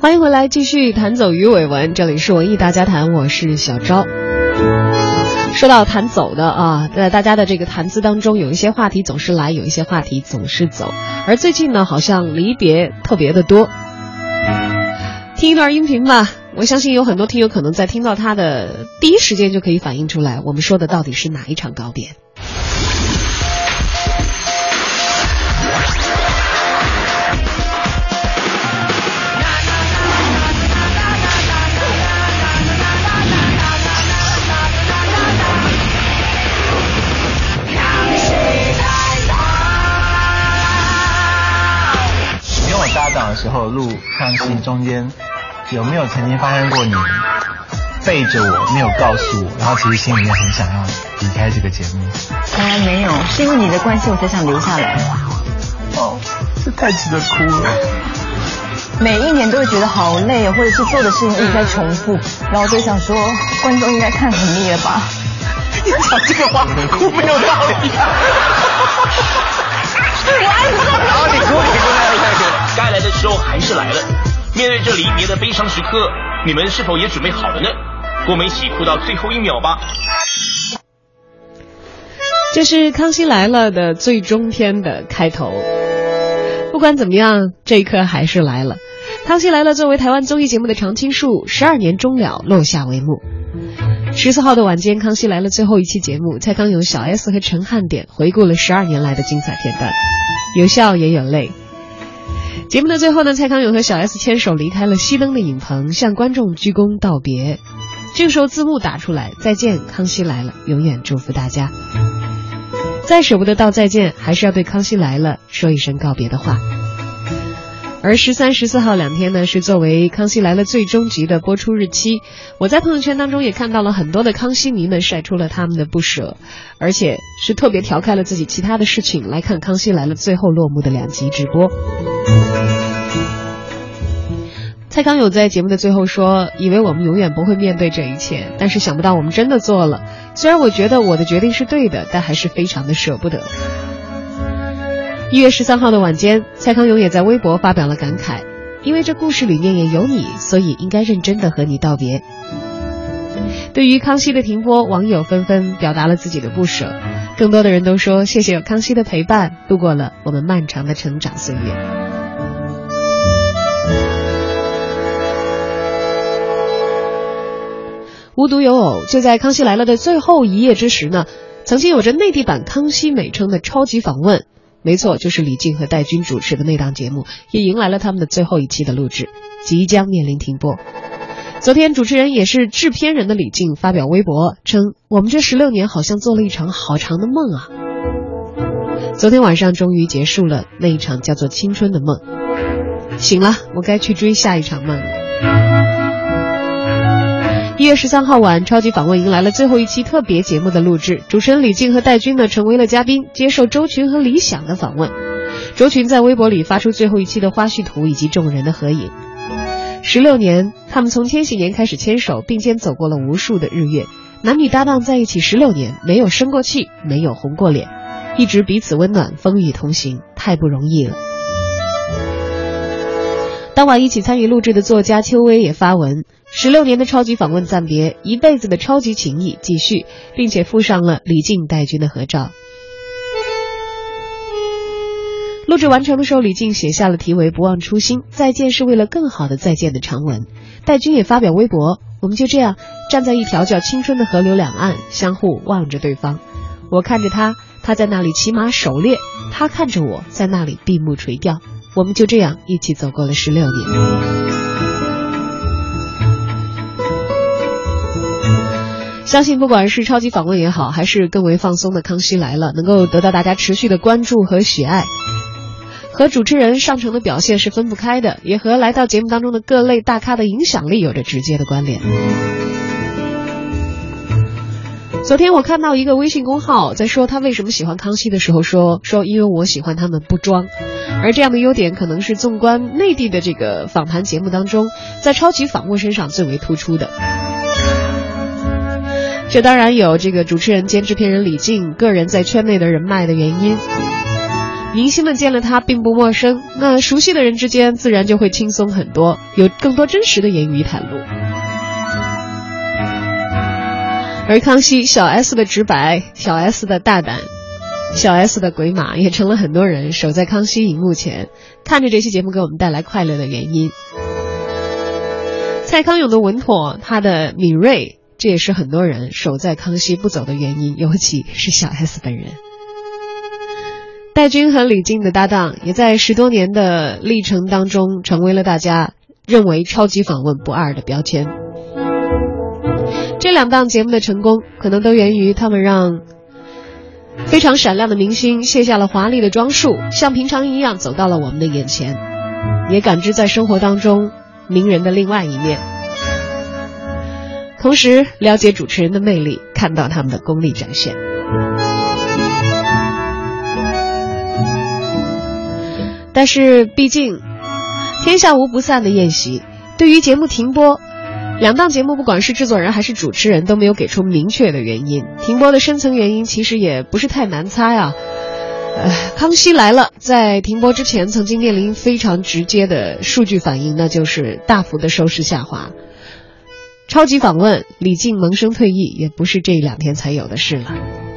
欢迎回来，继续弹走鱼尾纹。这里是文艺大家谈，我是小昭。说到弹走的啊，在大家的这个谈资当中，有一些话题总是来，有一些话题总是走。而最近呢，好像离别特别的多。听一段音频吧，我相信有很多听友可能在听到它的第一时间就可以反映出来，我们说的到底是哪一场告别。中间有没有曾经发生过你背着我没有告诉我，然后其实心里面很想要离开这个节目？从来没有，是因为你的关系我才想留下来。哦，这太值得哭了。每一年都会觉得好累或者是做的事情一直在重复，然后我就想说，观众应该看很腻了吧？你讲这个话哭没有道理。我爱不然后你哭，你哭。该来的时候还是来了。面对这离别的悲伤时刻，你们是否也准备好了呢？我们一起哭到最后一秒吧。这是《康熙来了》的最终篇的开头。不管怎么样，这一刻还是来了。《康熙来了》作为台湾综艺节目的常青树，十二年终了，落下帷幕。十四号的晚间，《康熙来了》最后一期节目，蔡康永、小 S 和陈汉典回顾了十二年来的精彩片段，有笑也有泪。节目的最后呢，蔡康永和小 S 牵手离开了熄灯的影棚，向观众鞠躬道别。这个时候字幕打出来：“再见，康熙来了，永远祝福大家。”再舍不得道再见，还是要对《康熙来了》说一声告别的话。而十三、十四号两天呢，是作为《康熙来了》最终集的播出日期。我在朋友圈当中也看到了很多的康熙迷们晒出了他们的不舍，而且是特别调开了自己其他的事情来看《康熙来了》最后落幕的两集直播。蔡康永在节目的最后说：“以为我们永远不会面对这一切，但是想不到我们真的做了。虽然我觉得我的决定是对的，但还是非常的舍不得。”一月十三号的晚间，蔡康永也在微博发表了感慨：“因为这故事里面也有你，所以应该认真的和你道别。”对于康熙的停播，网友纷纷表达了自己的不舍，更多的人都说：“谢谢康熙的陪伴，度过了我们漫长的成长岁月。”无独有偶，就在《康熙来了》的最后一夜之时呢，曾经有着内地版《康熙》美称的超级访问。没错，就是李静和戴军主持的那档节目，也迎来了他们的最后一期的录制，即将面临停播。昨天，主持人也是制片人的李静发表微博称：“我们这十六年好像做了一场好长的梦啊！”昨天晚上终于结束了那一场叫做青春的梦，醒了，我该去追下一场梦了。一月十三号晚，超级访问迎来了最后一期特别节目的录制。主持人李静和戴军呢成为了嘉宾，接受周群和李想的访问。周群在微博里发出最后一期的花絮图以及众人的合影。十六年，他们从千禧年开始牵手并肩走过了无数的日月，男女搭档在一起十六年，没有生过气，没有红过脸，一直彼此温暖，风雨同行，太不容易了。当晚一起参与录制的作家邱薇也发文。十六年的超级访问暂别，一辈子的超级情谊继续，并且附上了李静、戴军的合照。录制完成的时候，李静写下了题为“不忘初心，再见是为了更好的再见”的长文。戴军也发表微博：“我们就这样站在一条叫青春的河流两岸，相互望着对方。我看着他，他在那里骑马狩猎；他看着我在那里闭目垂钓。我们就这样一起走过了十六年。”相信不管是超级访问也好，还是更为放松的《康熙来了》，能够得到大家持续的关注和喜爱，和主持人上乘的表现是分不开的，也和来到节目当中的各类大咖的影响力有着直接的关联。昨天我看到一个微信公号在说他为什么喜欢康熙的时候，说说因为我喜欢他们不装，而这样的优点可能是纵观内地的这个访谈节目当中，在超级访问身上最为突出的。这当然有这个主持人兼制片人李静个人在圈内的人脉的原因。明星们见了他并不陌生，那熟悉的人之间自然就会轻松很多，有更多真实的言语袒露。而康熙小 S 的直白，小 S 的大胆，小 S 的鬼马，也成了很多人守在康熙荧幕前，看着这期节目给我们带来快乐的原因。蔡康永的稳妥，他的敏锐，这也是很多人守在康熙不走的原因，尤其是小 S 本人。戴军和李静的搭档，也在十多年的历程当中，成为了大家认为超级访问不二的标签。这两档节目的成功，可能都源于他们让非常闪亮的明星卸下了华丽的装束，像平常一样走到了我们的眼前，也感知在生活当中名人的另外一面，同时了解主持人的魅力，看到他们的功力展现。但是，毕竟天下无不散的宴席，对于节目停播，两档节目不管是制作人还是主持人都没有给出明确的原因。停播的深层原因其实也不是太难猜啊。呃，康熙来了，在停播之前曾经面临非常直接的数据反应，那就是大幅的收视下滑。超级访问，李静萌生退役，也不是这两天才有的事了。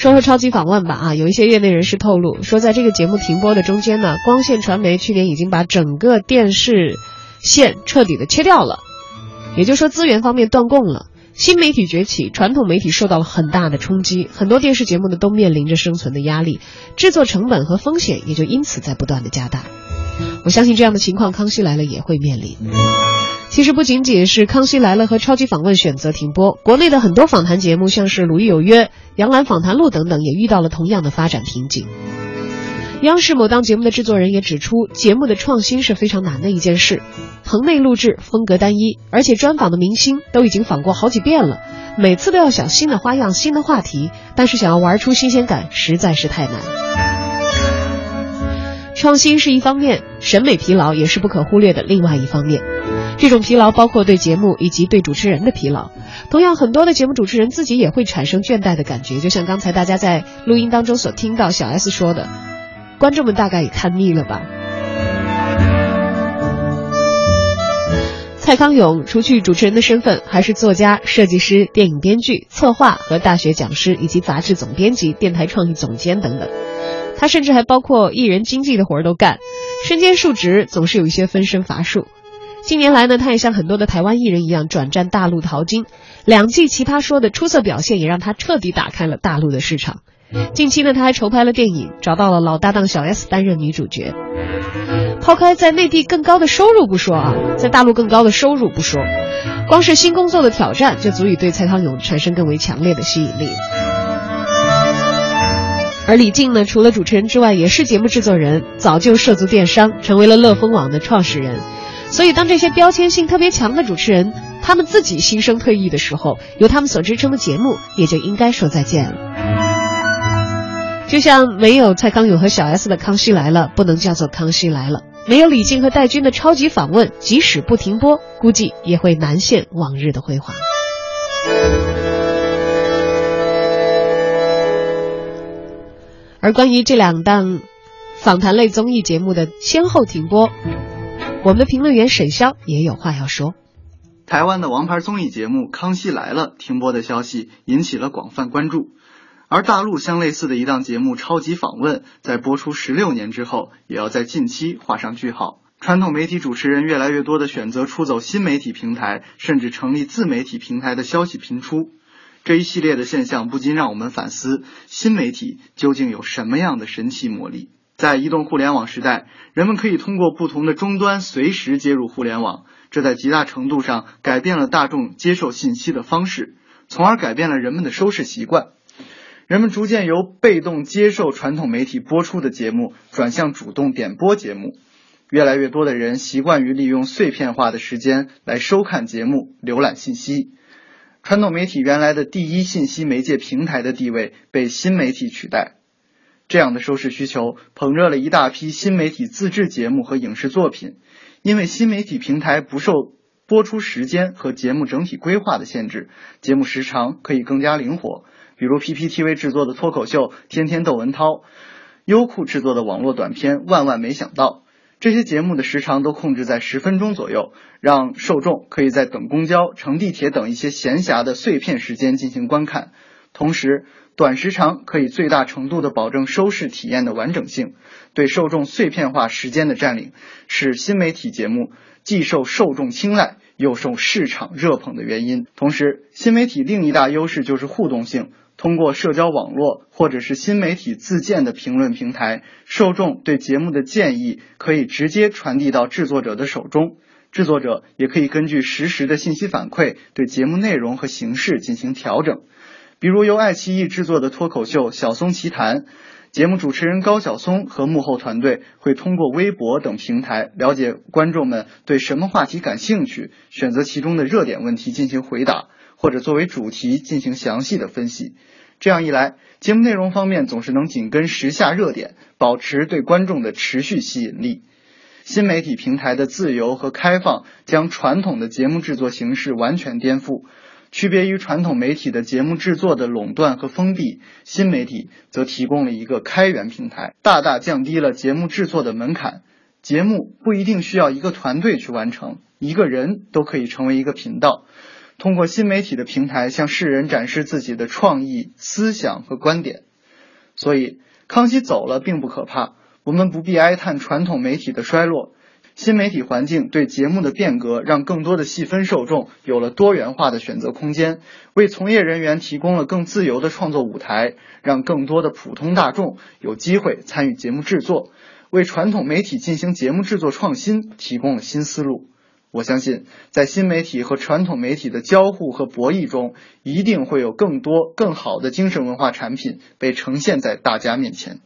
说说超级访问吧啊，有一些业内人士透露说，在这个节目停播的中间呢，光线传媒去年已经把整个电视线彻底的切掉了，也就是说资源方面断供了。新媒体崛起，传统媒体受到了很大的冲击，很多电视节目呢都面临着生存的压力，制作成本和风险也就因此在不断的加大。我相信这样的情况，康熙来了也会面临。其实不仅仅是《康熙来了》和《超级访问》选择停播，国内的很多访谈节目，像是《鲁豫有约》《杨澜访谈录》等等，也遇到了同样的发展瓶颈。央视某档节目的制作人也指出，节目的创新是非常难的一件事，棚内录制风格单一，而且专访的明星都已经访过好几遍了，每次都要想新的花样、新的话题，但是想要玩出新鲜感，实在是太难。创新是一方面，审美疲劳也是不可忽略的另外一方面。这种疲劳包括对节目以及对主持人的疲劳。同样，很多的节目主持人自己也会产生倦怠的感觉。就像刚才大家在录音当中所听到小 S 说的，观众们大概也看腻了吧。蔡康永除去主持人的身份，还是作家、设计师、电影编剧、策划和大学讲师，以及杂志总编辑、电台创意总监等等。他甚至还包括艺人经纪的活儿都干，身兼数职，总是有一些分身乏术。近年来呢，他也像很多的台湾艺人一样转战大陆淘金，两季《奇葩说》的出色表现也让他彻底打开了大陆的市场。近期呢，他还筹拍了电影，找到了老搭档小 S 担任女主角。抛开在内地更高的收入不说啊，在大陆更高的收入不说，光是新工作的挑战就足以对蔡康永产生更为强烈的吸引力。而李静呢，除了主持人之外，也是节目制作人，早就涉足电商，成为了乐蜂网的创始人。所以，当这些标签性特别强的主持人，他们自己心生退役的时候，由他们所支撑的节目也就应该说再见了。就像没有蔡康永和小 S 的《康熙来了》不能叫做《康熙来了》，没有李静和戴军的超级访问，即使不停播，估计也会难现往日的辉煌。而关于这两档访谈类综艺节目的先后停播，我们的评论员沈潇也有话要说。台湾的王牌综艺节目《康熙来了》停播的消息引起了广泛关注，而大陆相类似的一档节目《超级访问》在播出十六年之后，也要在近期画上句号。传统媒体主持人越来越多的选择出走新媒体平台，甚至成立自媒体平台的消息频出。这一系列的现象不禁让我们反思：新媒体究竟有什么样的神奇魔力？在移动互联网时代，人们可以通过不同的终端随时接入互联网，这在极大程度上改变了大众接受信息的方式，从而改变了人们的收视习惯。人们逐渐由被动接受传统媒体播出的节目，转向主动点播节目。越来越多的人习惯于利用碎片化的时间来收看节目、浏览信息。传统媒体原来的第一信息媒介平台的地位被新媒体取代，这样的收视需求捧热了一大批新媒体自制节目和影视作品。因为新媒体平台不受播出时间和节目整体规划的限制，节目时长可以更加灵活，比如 PPTV 制作的脱口秀《天天窦文涛》，优酷制作的网络短片《万万没想到》。这些节目的时长都控制在十分钟左右，让受众可以在等公交、乘地铁等一些闲暇的碎片时间进行观看。同时，短时长可以最大程度的保证收视体验的完整性，对受众碎片化时间的占领，是新媒体节目既受受众青睐又受市场热捧的原因。同时，新媒体另一大优势就是互动性。通过社交网络或者是新媒体自建的评论平台，受众对节目的建议可以直接传递到制作者的手中，制作者也可以根据实时的信息反馈对节目内容和形式进行调整。比如由爱奇艺制作的脱口秀《小松奇谈》，节目主持人高晓松和幕后团队会通过微博等平台了解观众们对什么话题感兴趣，选择其中的热点问题进行回答。或者作为主题进行详细的分析，这样一来，节目内容方面总是能紧跟时下热点，保持对观众的持续吸引力。新媒体平台的自由和开放，将传统的节目制作形式完全颠覆。区别于传统媒体的节目制作的垄断和封闭，新媒体则提供了一个开源平台，大大降低了节目制作的门槛。节目不一定需要一个团队去完成，一个人都可以成为一个频道。通过新媒体的平台向世人展示自己的创意、思想和观点，所以康熙走了并不可怕，我们不必哀叹传统媒体的衰落。新媒体环境对节目的变革，让更多的细分受众有了多元化的选择空间，为从业人员提供了更自由的创作舞台，让更多的普通大众有机会参与节目制作，为传统媒体进行节目制作创新提供了新思路。我相信，在新媒体和传统媒体的交互和博弈中，一定会有更多更好的精神文化产品被呈现在大家面前。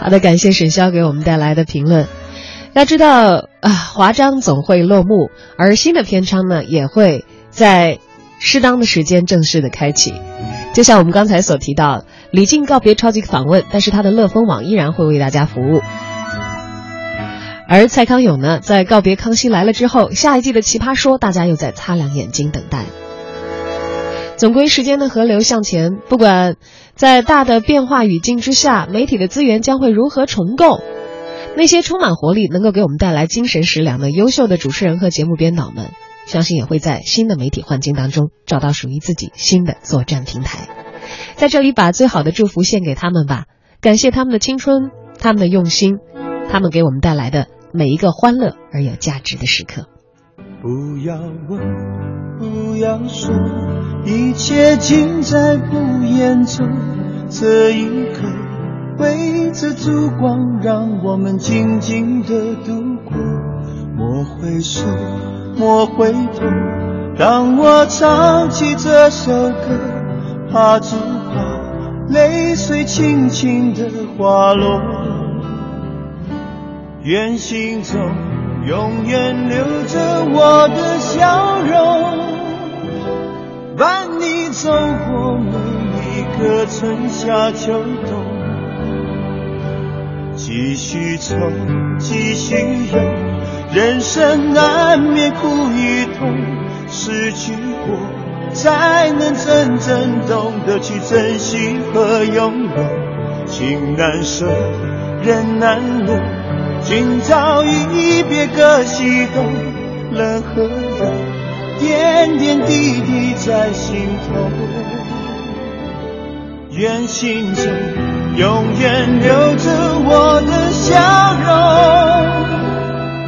好的，感谢沈潇给我们带来的评论。要知道啊，华章总会落幕，而新的篇章呢，也会在适当的时间正式的开启。就像我们刚才所提到，李静告别超级访问，但是他的乐蜂网依然会为大家服务。而蔡康永呢，在告别《康熙来了》之后，下一季的《奇葩说》，大家又在擦亮眼睛等待。总归时间的河流向前，不管在大的变化语境之下，媒体的资源将会如何重构，那些充满活力、能够给我们带来精神食粮的优秀的主持人和节目编导们，相信也会在新的媒体环境当中找到属于自己新的作战平台。在这里，把最好的祝福献给他们吧，感谢他们的青春，他们的用心，他们给我们带来的。每一个欢乐而有价值的时刻。不要问，不要说，一切尽在不言中。这一刻，围着烛光，让我们静静的度过。莫回首，莫回头。当我唱起这首歌，怕只怕泪水轻轻的滑落。愿心中永远留着我的笑容，伴你走过每一个春夏秋冬。继续走，继续游，人生难免苦与痛，失去过才能真正懂得去珍惜和拥有。情难舍，人难留。今朝一别各西东，冷和热，点点滴滴在心头。愿心中永远留着我的笑容，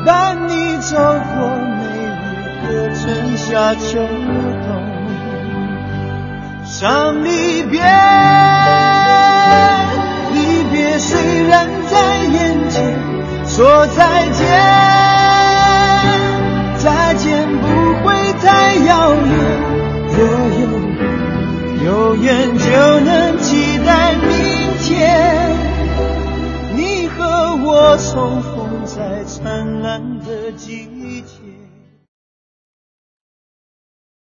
伴你走过每一个春夏秋冬。伤离别，你